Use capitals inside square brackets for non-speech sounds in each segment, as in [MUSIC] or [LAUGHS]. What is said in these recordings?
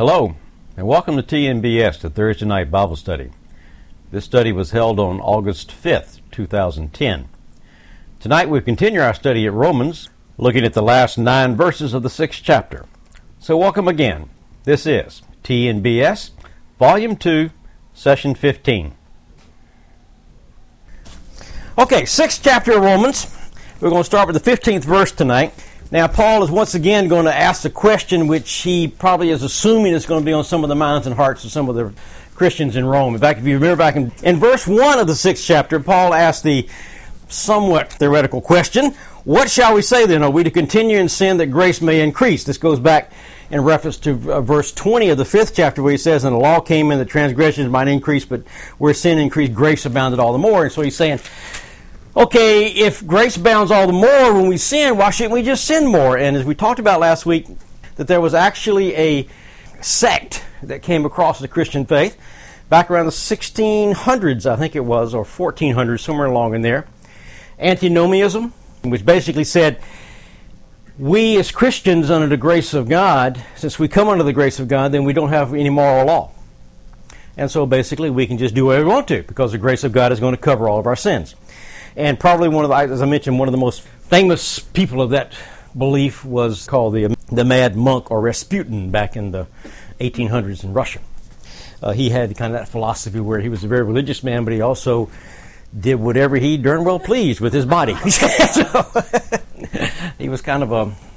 Hello, and welcome to TNBS, the Thursday Night Bible Study. This study was held on August 5th, 2010. Tonight we continue our study at Romans, looking at the last nine verses of the sixth chapter. So, welcome again. This is TNBS, Volume 2, Session 15. Okay, sixth chapter of Romans. We're going to start with the 15th verse tonight. Now, Paul is once again going to ask the question which he probably is assuming is going to be on some of the minds and hearts of some of the Christians in Rome. In fact, if you remember back in, in verse 1 of the sixth chapter, Paul asked the somewhat theoretical question What shall we say then? Are we to continue in sin that grace may increase? This goes back in reference to uh, verse 20 of the fifth chapter where he says, And the law came in that transgressions might increase, but where sin increased, grace abounded all the more. And so he's saying, okay, if grace abounds all the more when we sin, why shouldn't we just sin more? And as we talked about last week, that there was actually a sect that came across the Christian faith back around the 1600s, I think it was, or 1400s, somewhere along in there. Antinomianism, which basically said, we as Christians, under the grace of God, since we come under the grace of God, then we don't have any moral law. And so basically, we can just do whatever we want to because the grace of God is going to cover all of our sins. And probably one of the, as I mentioned, one of the most famous people of that belief was called the, the Mad Monk or Rasputin back in the 1800s in Russia. Uh, he had kind of that philosophy where he was a very religious man, but he also did whatever he darn well pleased with his body. [LAUGHS] so, [LAUGHS] he was kind of a a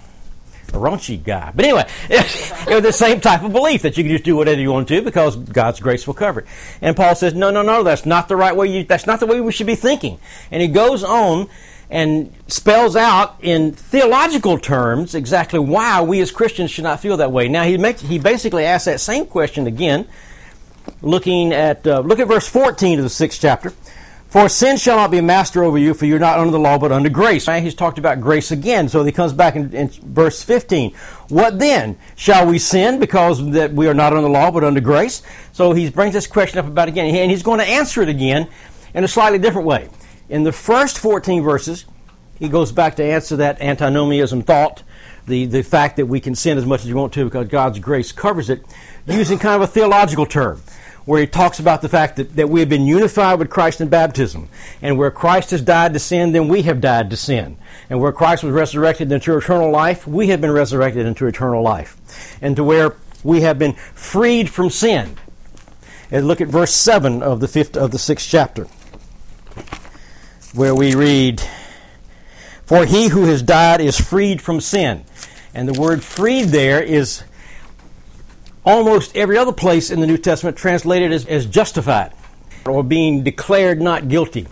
raunchy guy. But anyway, [LAUGHS] it was the same type of belief that you can just do whatever you want to because God's grace will cover it. And Paul says, no, no, no, that's not the right way. You, that's not the way we should be thinking. And he goes on and spells out in theological terms exactly why we as Christians should not feel that way. Now he makes, he basically asks that same question again, looking at uh, look at verse 14 of the sixth chapter. For sin shall not be master over you, for you're not under the law, but under grace. Right? He's talked about grace again. So he comes back in, in, verse 15. What then? Shall we sin because that we are not under the law, but under grace? So he brings this question up about again, and he's going to answer it again in a slightly different way. In the first 14 verses, he goes back to answer that antinomianism thought, the, the fact that we can sin as much as we want to because God's grace covers it, using kind of a theological term where he talks about the fact that, that we have been unified with Christ in baptism. And where Christ has died to sin, then we have died to sin. And where Christ was resurrected into eternal life, we have been resurrected into eternal life. And to where we have been freed from sin. And look at verse 7 of the fifth of the sixth chapter, where we read, For he who has died is freed from sin. And the word freed there is almost every other place in the New Testament translated as, as justified or being declared not guilty.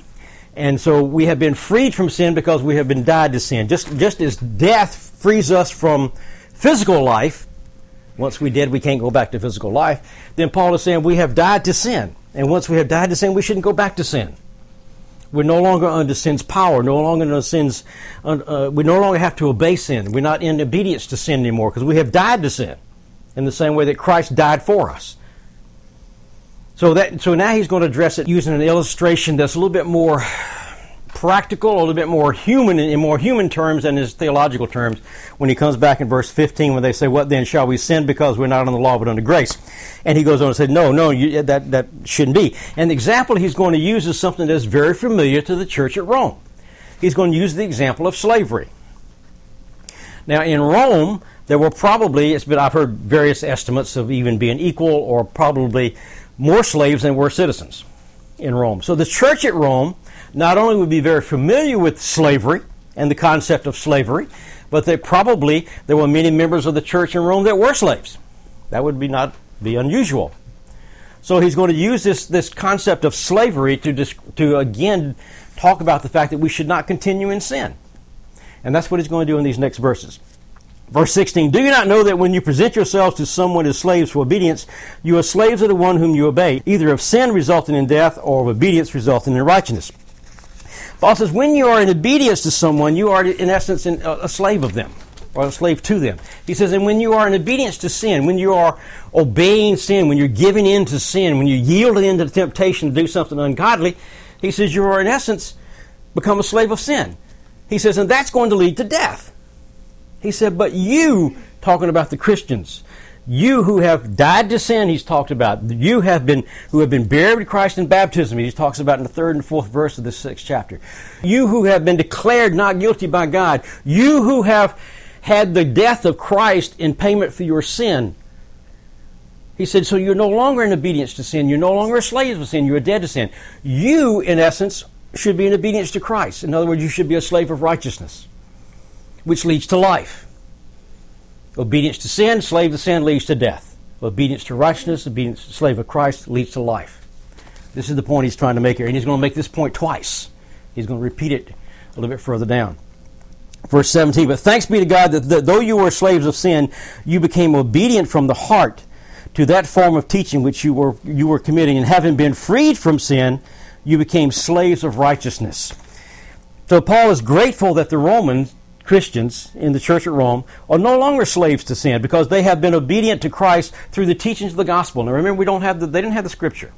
And so we have been freed from sin because we have been died to sin. Just, just as death frees us from physical life, once we dead, we can't go back to physical life, then Paul is saying we have died to sin. And once we have died to sin, we shouldn't go back to sin. We're no longer under sin's power, no longer under sin's, uh, we no longer have to obey sin. We're not in obedience to sin anymore because we have died to sin in the same way that Christ died for us. So that so now he's going to address it using an illustration that's a little bit more practical, a little bit more human in more human terms than his theological terms. When he comes back in verse 15, when they say, "What then shall we sin because we're not under the law but under grace?" and he goes on and says, "No, no, you, that that shouldn't be." And the example he's going to use is something that's very familiar to the church at Rome. He's going to use the example of slavery. Now, in Rome, there were probably, it's been, I've heard various estimates of even being equal or probably more slaves than were citizens in Rome. So the church at Rome not only would be very familiar with slavery and the concept of slavery, but they probably, there were many members of the church in Rome that were slaves. That would be not be unusual. So he's going to use this, this concept of slavery to, to again talk about the fact that we should not continue in sin. And that's what he's going to do in these next verses. Verse 16, Do you not know that when you present yourselves to someone as slaves for obedience, you are slaves of the one whom you obey, either of sin resulting in death or of obedience resulting in righteousness? Paul says, when you are in obedience to someone, you are in essence a slave of them, or a slave to them. He says, and when you are in obedience to sin, when you are obeying sin, when you're giving in to sin, when you yield in to the temptation to do something ungodly, he says you are in essence become a slave of sin. He says, and that's going to lead to death. He said, But you, talking about the Christians, You who have died to sin, he's talked about. You have been who have been buried with Christ in baptism. He talks about in the third and fourth verse of this sixth chapter. You who have been declared not guilty by God. You who have had the death of Christ in payment for your sin. He said, so you're no longer in obedience to sin. You're no longer a slave of sin. You're dead to sin. You, in essence, should be in obedience to Christ. In other words, you should be a slave of righteousness, which leads to life. Obedience to sin, slave to sin, leads to death. Obedience to righteousness, obedience to slave of Christ, leads to life. This is the point he's trying to make here. And he's going to make this point twice. He's going to repeat it a little bit further down. Verse 17, But thanks be to God that, that though you were slaves of sin, you became obedient from the heart to that form of teaching which you were, you were committing. And having been freed from sin, you became slaves of righteousness. So Paul is grateful that the Romans Christians in the church at Rome are no longer slaves to sin because they have been obedient to Christ through the teachings of the gospel. Now remember, we don't have the, they didn't have the scripture.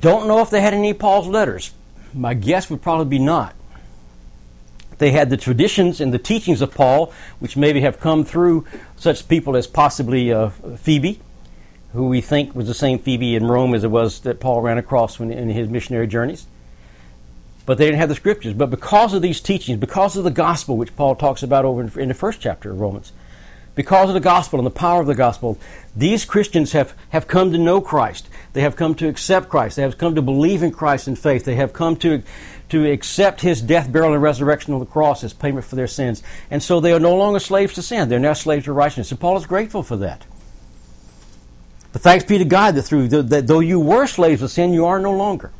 Don't know if they had any of Paul's letters. My guess would probably be not. They had the traditions and the teachings of Paul, which maybe have come through such people as possibly uh, Phoebe, who we think was the same Phoebe in Rome as it was that Paul ran across when, in his missionary journeys but they didn't have the scriptures. But because of these teachings, because of the gospel, which Paul talks about over in, the first chapter of Romans, because of the gospel and the power of the gospel, these Christians have, have come to know Christ. They have come to accept Christ. They have come to believe in Christ in faith. They have come to, to accept his death, burial, and resurrection on the cross as payment for their sins. And so they are no longer slaves to sin. They're now slaves to righteousness. And Paul is grateful for that. But thanks be to God that through that though you were slaves of sin, you are no longer.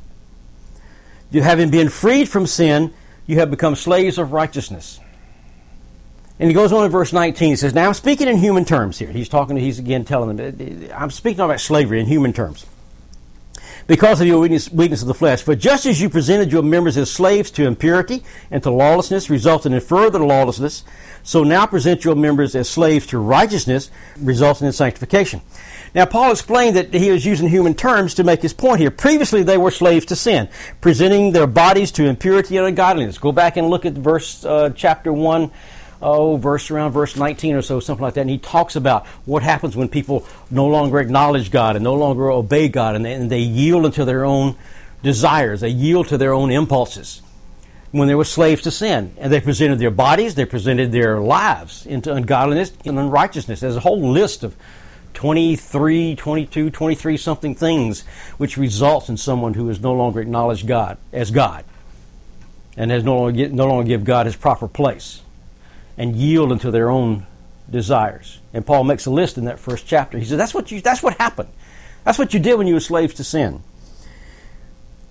You having been freed from sin, you have become slaves of righteousness. And he goes on in verse 19. He says, Now I'm speaking in human terms here. He's talking, he's again telling them, I'm speaking about slavery in human terms. Because of your weakness, weakness of the flesh. For just as you presented your members as slaves to impurity and to lawlessness, resulting in further lawlessness, so now present your members as slaves to righteousness, resulting in sanctification. Now, Paul explained that he was using human terms to make his point here. Previously, they were slaves to sin, presenting their bodies to impurity and ungodliness. Go back and look at verse uh, chapter 1, oh, verse around verse 19 or so, something like that. And he talks about what happens when people no longer acknowledge God and no longer obey God and they, and they yield unto their own desires, they yield to their own impulses when they were slaves to sin. And they presented their bodies, they presented their lives into ungodliness and unrighteousness. There's a whole list of 23, 22, 23 something things, which results in someone who has no longer acknowledged God as God and has no longer, no longer give God his proper place and yield unto their own desires. And Paul makes a list in that first chapter. He says, that's what, you, that's what happened. That's what you did when you were slaves to sin.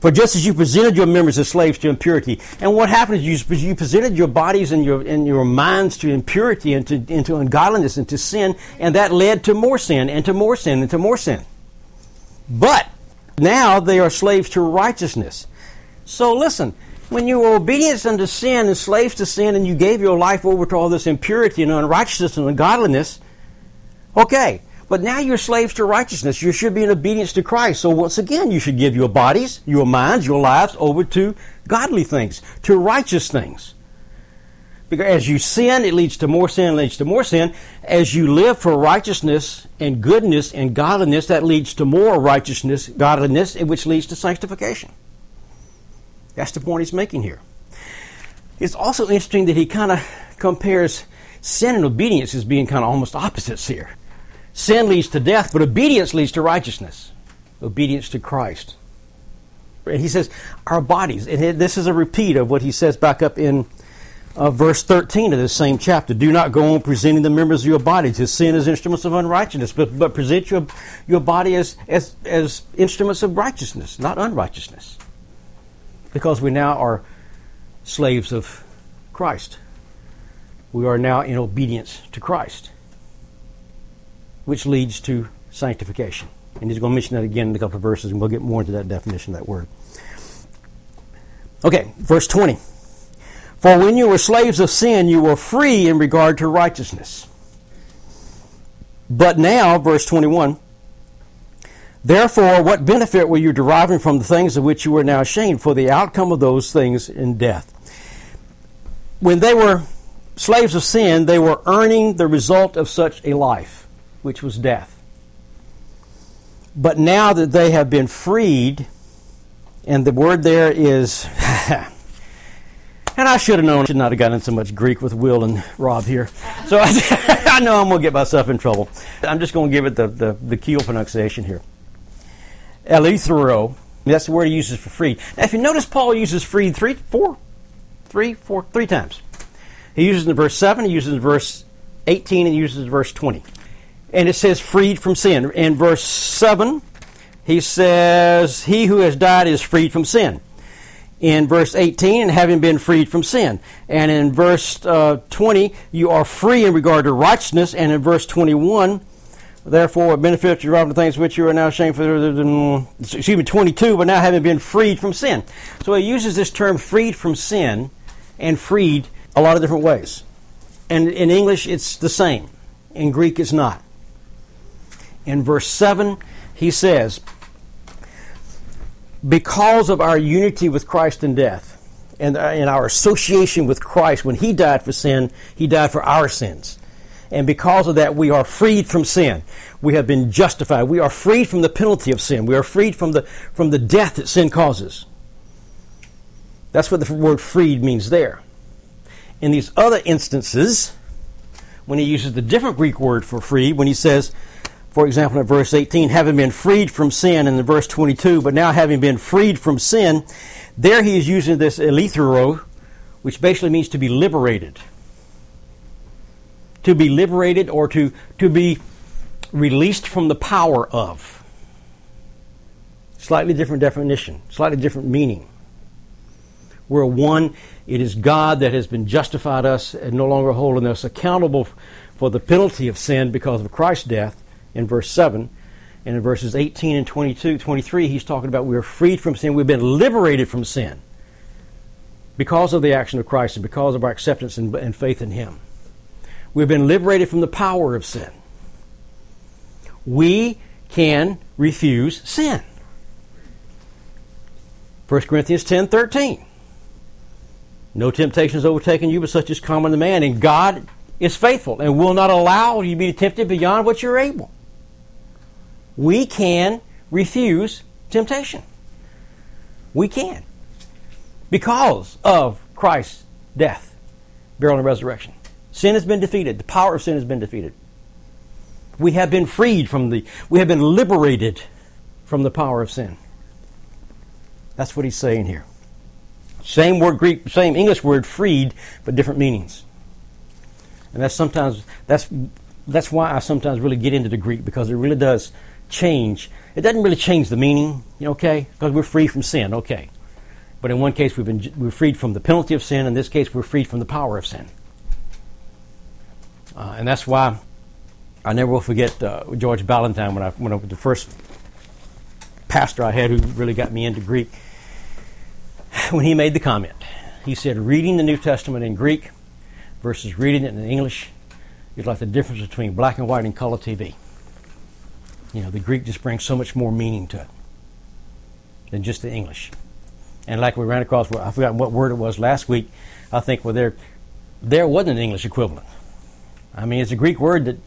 For just as you presented your members as slaves to impurity, and what happened is you, you presented your bodies and your, and your minds to impurity and to, into ungodliness and to sin, and that led to more sin and to more sin and to more sin. But now they are slaves to righteousness. So listen, when you were obedient unto sin and slaves to sin, and you gave your life over to all this impurity and unrighteousness and ungodliness, okay, but now you're slaves to righteousness. You should be in obedience to Christ. So once again, you should give your bodies, your minds, your lives over to godly things, to righteous things. Because as you sin, it leads to more sin, leads to more sin. As you live for righteousness and goodness and godliness, that leads to more righteousness, godliness, which leads to sanctification. That's the point he's making here. It's also interesting that he kind of compares sin and obedience as being kind of almost opposites here. Sin leads to death, but obedience leads to righteousness. Obedience to Christ. And he says, our bodies, and this is a repeat of what he says back up in uh, verse 13 of this same chapter. Do not go on presenting the members of your body to sin as instruments of unrighteousness, but, but present your, your body as, as, as instruments of righteousness, not unrighteousness. Because we now are slaves of Christ. We are now in obedience to Christ which leads to sanctification. And he's going to mention that again in a couple of verses, and we'll get more into that definition of that word. Okay, verse 20. For when you were slaves of sin, you were free in regard to righteousness. But now, verse 21, therefore, what benefit were you deriving from the things of which you are now ashamed? For the outcome of those things in death. When they were slaves of sin, they were earning the result of such a life, which was death. But now that they have been freed, and the word there is, [LAUGHS] and I should have known, I should not have gotten so much Greek with Will and Rob here. So I, [LAUGHS] I know I'm going to get myself in trouble. I'm just going to give it the, the, the Keel pronunciation here. Eleuthero, that's the word he uses for freed. Now, if you notice, Paul uses freed three, four, three, four, three times. He uses it in verse 7, he uses it in verse 18, and he uses it in verse 20. And it says freed from sin. In verse 7, he says, He who has died is freed from sin. In verse 18, and having been freed from sin. And in verse uh, 20, you are free in regard to righteousness. And in verse 21, therefore, what benefits you from the things which you are now ashamed for, excuse me, 22, but now having been freed from sin. So he uses this term freed from sin and freed a lot of different ways. And in English, it's the same. In Greek, it's not. In verse 7, he says, Because of our unity with Christ in death, and uh, in our association with Christ, when he died for sin, he died for our sins. And because of that, we are freed from sin. We have been justified. We are freed from the penalty of sin. We are freed from the, from the death that sin causes. That's what the word freed means there. In these other instances, when he uses the different Greek word for free, when he says, for example, in verse 18, having been freed from sin, and in verse 22, but now having been freed from sin, there he is using this eleuthero, which basically means to be liberated. To be liberated or to, to be released from the power of. Slightly different definition, slightly different meaning. We're one. It is God that has been justified us and no longer holding us accountable for the penalty of sin because of Christ's death in verse 7. And in verses 18 and 22, 23, he's talking about we are freed from sin. We've been liberated from sin because of the action of Christ and because of our acceptance and, and faith in Him. We've been liberated from the power of sin. We can refuse sin. 1 Corinthians 10 13. No temptation has overtaken you, but such is common to man. And God is faithful and will not allow you to be tempted beyond what you're able. We can refuse temptation. We can. Because of Christ's death, burial, and resurrection. Sin has been defeated. The power of sin has been defeated. We have been freed from the, we have been liberated from the power of sin. That's what he's saying here. Same word Greek, same English word freed, but different meanings. And that's sometimes that's that's why I sometimes really get into the Greek because it really does change. It doesn't really change the meaning, okay? Because we're free from sin, okay. But in one case we've been we're freed from the penalty of sin. In this case we're freed from the power of sin. Uh, and that's why I never will forget uh, George Ballantyne when I went over the first pastor I had who really got me into Greek when he made the comment. He said, reading the New Testament in Greek versus reading it in English is like the difference between black and white and color TV. You know, the Greek just brings so much more meaning to it than just the English. And like we ran across, I forgot what word it was last week. I think well, there, there wasn't an English equivalent. I mean, it's a Greek word that,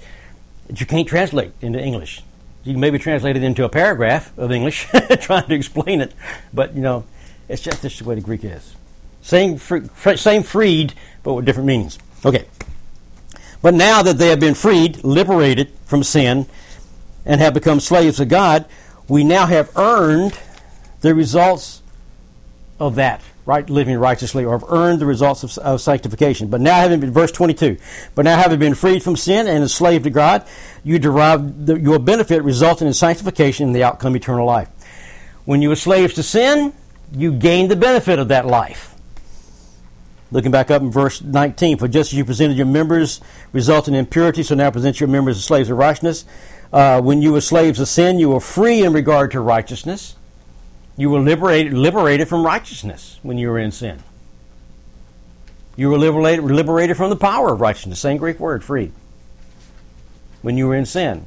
that you can't translate into English. You can maybe translate it into a paragraph of English, [LAUGHS] trying to explain it, but you know, it's just, just the way the Greek is. Same, same freed, but with different meanings. Okay. But now that they have been freed, liberated from sin, and have become slaves of God, we now have earned the results of that, right, living righteously, or have earned the results of, of sanctification. But now having been, verse 22, but now having been freed from sin and enslaved to God, you derive the, your benefit resulting in sanctification and the outcome eternal life. When you were slaves to sin, you gained the benefit of that life. Looking back up in verse 19, for just as you presented your members resulting in impurity, so now present your members as slaves of righteousness. Uh, when you were slaves of sin, you were free in regard to righteousness. You were liberated, liberated from righteousness when you were in sin. You were liberated, liberated from the power of righteousness. Same Greek word, free. When you were in sin.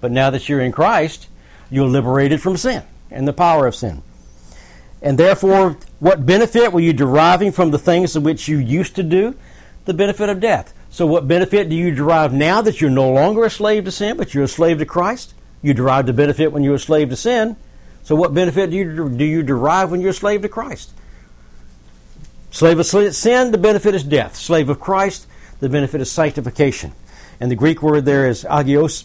But now that you're in Christ, you're liberated from sin and the power of sin. And therefore, what benefit were you deriving from the things which you used to do? the benefit of death. So, what benefit do you derive now that you're no longer a slave to sin, but you're a slave to Christ? You derived the benefit when you were a slave to sin. So, what benefit do you, do you derive when you're a slave to Christ? Slave of sin, the benefit is death. Slave of Christ, the benefit is sanctification. And the Greek word there is agios,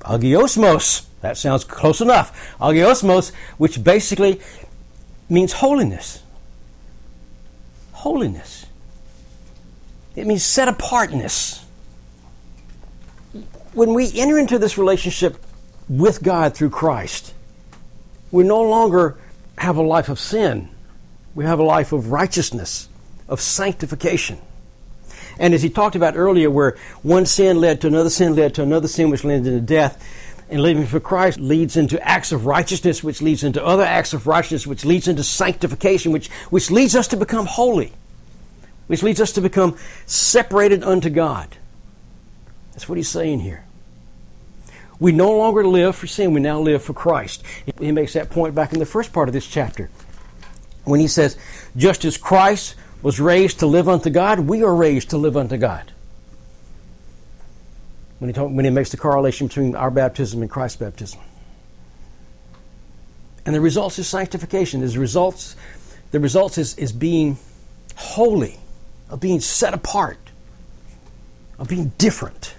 agiosmos. That sounds close enough. Agiosmos, which basically means holiness. Holiness. It means set apartness. When we enter into this relationship with God through Christ, we no longer have a life of sin. We have a life of righteousness, of sanctification. And as he talked about earlier, where one sin led to another sin, led to another sin, which led into death, and living for Christ leads into acts of righteousness, which leads into other acts of righteousness, which leads into sanctification, which, which leads us to become holy, which leads us to become separated unto God. That's what he's saying here. We no longer live for sin, we now live for Christ. He makes that point back in the first part of this chapter when he says, Just as Christ was raised to live unto God, we are raised to live unto God. When he, talk, when he makes the correlation between our baptism and Christ's baptism. And the results is sanctification. The results, the results is, is being holy, of being set apart, of being different,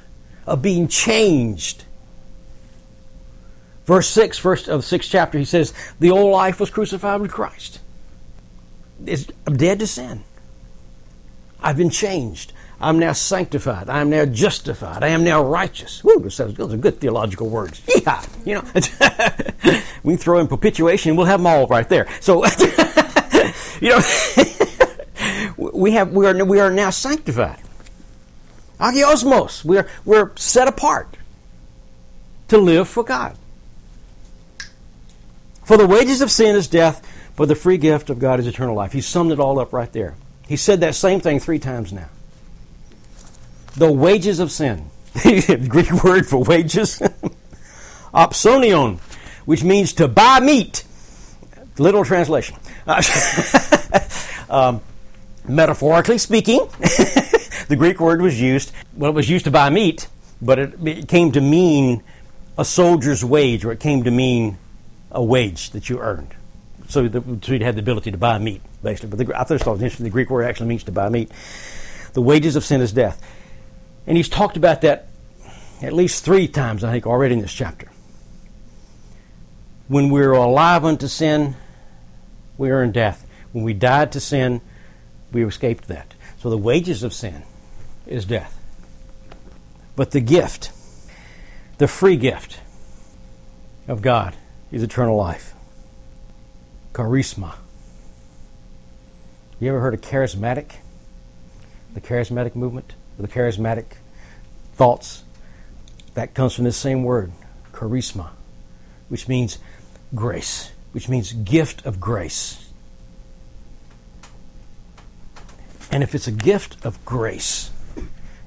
of being changed. Verse 6, first of the sixth chapter, he says, The old life was crucified with Christ. It's, I'm dead to sin. I've been changed. I'm now sanctified. I am now justified. I am now righteous. Woo, those are good theological words. Yeah, you know, [LAUGHS] we throw in propitiation. We'll have them all right there. So, [LAUGHS] you know, [LAUGHS] we have we are we are now sanctified. Agiosmos. We are we're set apart to live for God. For the wages of sin is death, but the free gift of God is eternal life. He summed it all up right there. He said that same thing three times now. The wages of sin. [LAUGHS] Greek word for wages. [LAUGHS] Opsonion, which means to buy meat. Literal translation. [LAUGHS] um, metaphorically speaking, [LAUGHS] the Greek word was used, well, it was used to buy meat, but it, it came to mean a soldier's wage, or it came to mean a wage that you earned. So, the, so you'd have the ability to buy meat, basically. But the, I thought it was interesting. The Greek word actually means to buy meat. The wages of sin is death. And he's talked about that at least three times, I think, already in this chapter. When we're alive unto sin, we in death. When we died to sin, we escaped that. So the wages of sin is death. But the gift, the free gift of God, is eternal life. Charisma. You ever heard of charismatic? The charismatic movement? The charismatic thoughts? That comes from this same word, charisma, which means grace, which means gift of grace. And if it's a gift of grace,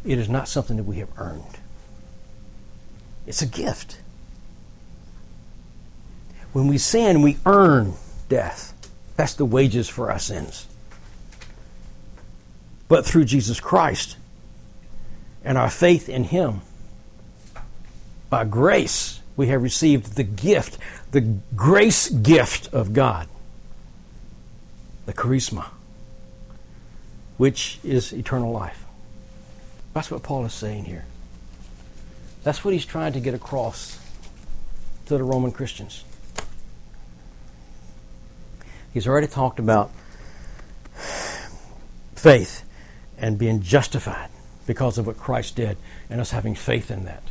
it is not something that we have earned. It's a gift. When we sin, we earn death. That's the wages for our sins. But through Jesus Christ and our faith in Him, by grace, we have received the gift, the grace gift of God, the charisma, which is eternal life. That's what Paul is saying here. That's what he's trying to get across to the Roman Christians. He's already talked about faith and being justified because of what Christ did and us having faith in that.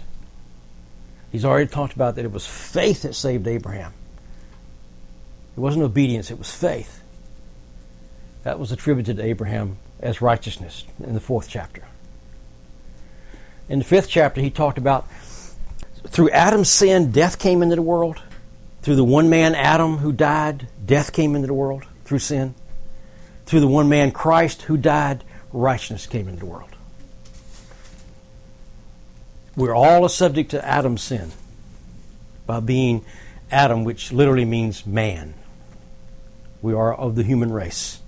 He's already talked about that it was faith that saved Abraham. It wasn't obedience, it was faith. That was attributed to Abraham as righteousness in the fourth chapter. In the fifth chapter, he talked about through Adam's sin, death came into the world. Through the one man, Adam, who died, death came into the world through sin. Through the one man, Christ, who died, righteousness came into the world. We're all a subject to Adam's sin by being Adam, which literally means man. We are of the human race.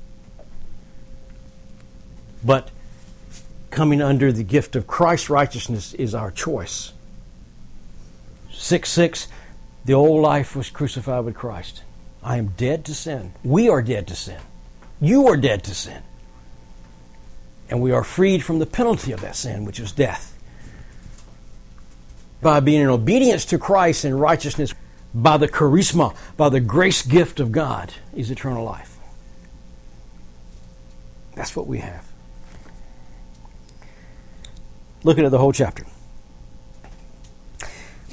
But coming under the gift of Christ's righteousness is our choice. 6 6, the old life was crucified with Christ. I am dead to sin. We are dead to sin. You are dead to sin. And we are freed from the penalty of that sin, which is death. By being in obedience to Christ and righteousness, by the charisma, by the grace gift of God, is eternal life. That's what we have. Looking at the whole chapter.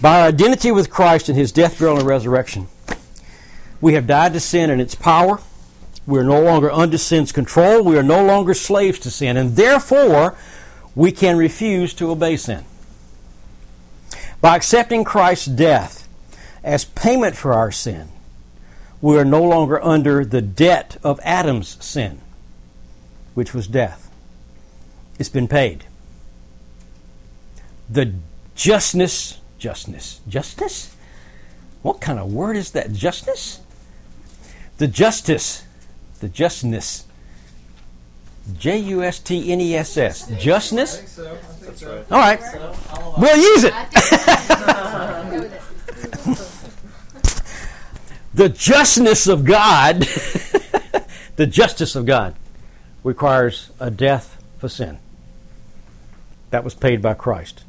By our identity with Christ in his death, burial, and resurrection, we have died to sin and its power. We are no longer under sin's control. We are no longer slaves to sin. And therefore, we can refuse to obey sin. By accepting Christ's death as payment for our sin, we are no longer under the debt of Adam's sin, which was death. It's been paid. The justness, justness, justice? What kind of word is that? Justness? The justice, the justness. J U S T N E S S. Justness? All right. We'll use it. [LAUGHS] the justness of God, [LAUGHS] the justice of God, requires a death for sin. That was paid by Christ.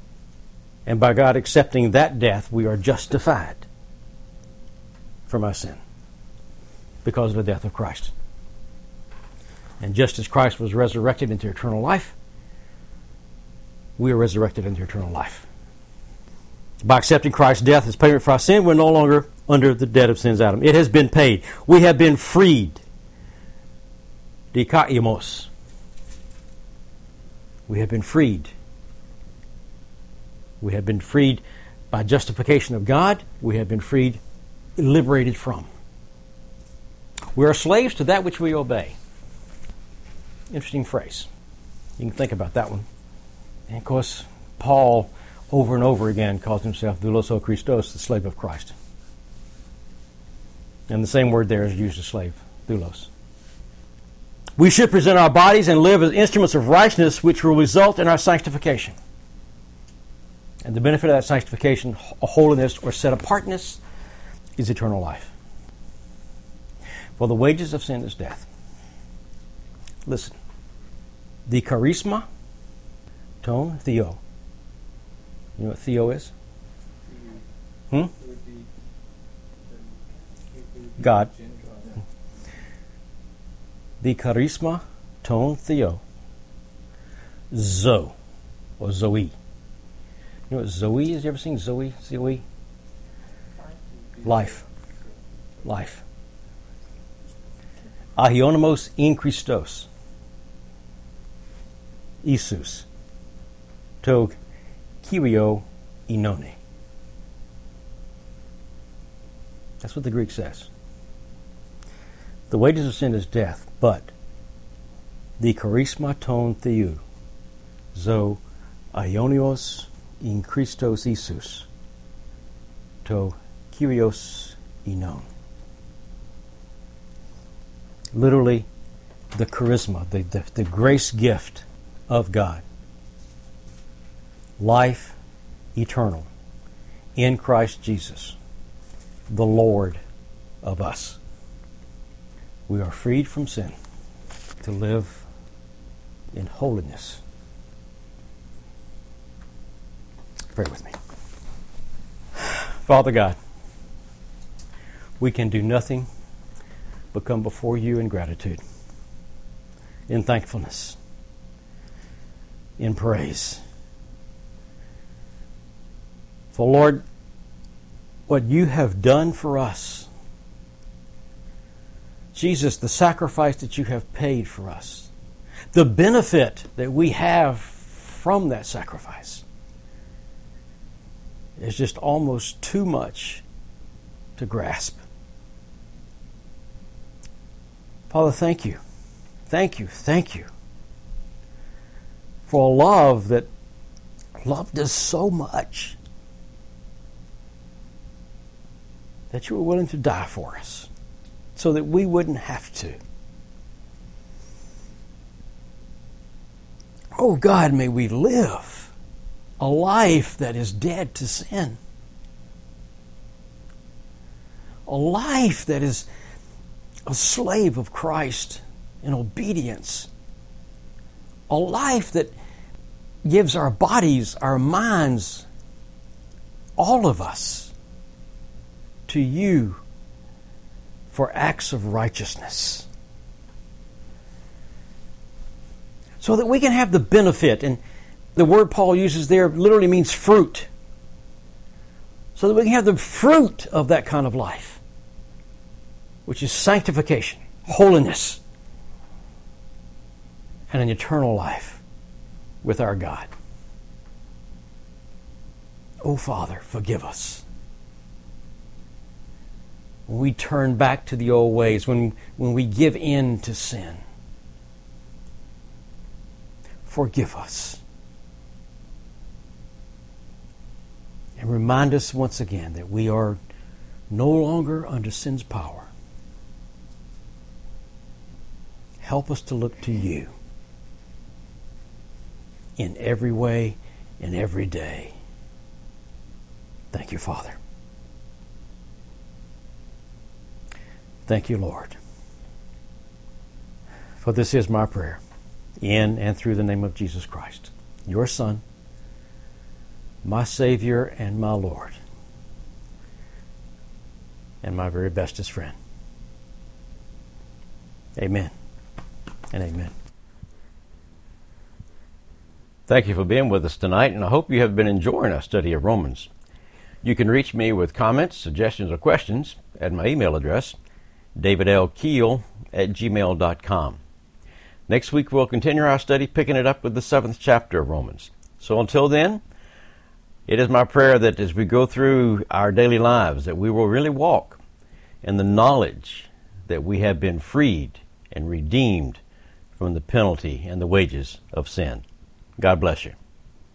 And by God accepting that death, we are justified from our sin because of the death of Christ. And just as Christ was resurrected into eternal life, we are resurrected into eternal life. By accepting Christ's death as payment for our sin, we're no longer under the debt of sins, Adam. It has been paid. We have been freed. Dikaimos. We have been freed. We have been freed by justification of God. We have been freed, liberated from. We are slaves to that which we obey. Interesting phrase. You can think about that one. And of course, Paul over and over again calls himself doulos Christos, the slave of Christ. And the same word there is used as slave, doulos. We should present our bodies and live as instruments of righteousness, which will result in our sanctification. And the benefit of that sanctification, holiness, or set apartness, is eternal life. For the wages of sin is death. Listen. The charisma, tone, theo. You know what theo is? Hmm? God. The charisma, tone, theo. Zo, or Zoe. You know what Zoe is? You ever seen Zoe? Zoe? Life. Life. Agionomos in Christos. Isus. To Kyrio Inone. That's what the Greek says. The wages of sin is death, but the charisma ton theou, zo aionios in Christos Isus, to Kyrios Inon literally the charisma, the, the, the grace gift of God. Life eternal in Christ Jesus, the Lord of us. We are freed from sin to live in holiness. Pray with me. Father God, we can do nothing but come before you in gratitude, in thankfulness, in praise. For Lord, what you have done for us, Jesus, the sacrifice that you have paid for us, the benefit that we have from that sacrifice is just almost too much to grasp. Father, thank you. Thank you. Thank you for a love that loved us so much that you were willing to die for us so that we wouldn't have to. Oh God, may we live a life that is dead to sin. A life that is a slave of Christ in obedience. A life that gives our bodies, our minds, all of us to you for acts of righteousness. So that we can have the benefit, and the word Paul uses there literally means fruit. So that we can have the fruit of that kind of life, which is sanctification, holiness, and an eternal life with our God. Oh, Father, forgive us. When we turn back to the old ways, when, when we give in to sin, forgive us. And remind us once again that we are no longer under sin's power. Help us to look to you in every way, in every day. Thank you, Father. Thank you, Lord. For this is my prayer, in and through the name of Jesus Christ, your Son, my Savior and my Lord, and my very bestest friend. Amen and amen. Thank you for being with us tonight, and I hope you have been enjoying our study of Romans. You can reach me with comments, suggestions, or questions at my email address, davidlkeel at gmail.com. Next week, we'll continue our study, picking it up with the seventh chapter of Romans. So until then, it is my prayer that as we go through our daily lives, that we will really walk in the knowledge that we have been freed and redeemed from the penalty and the wages of sin. God bless you.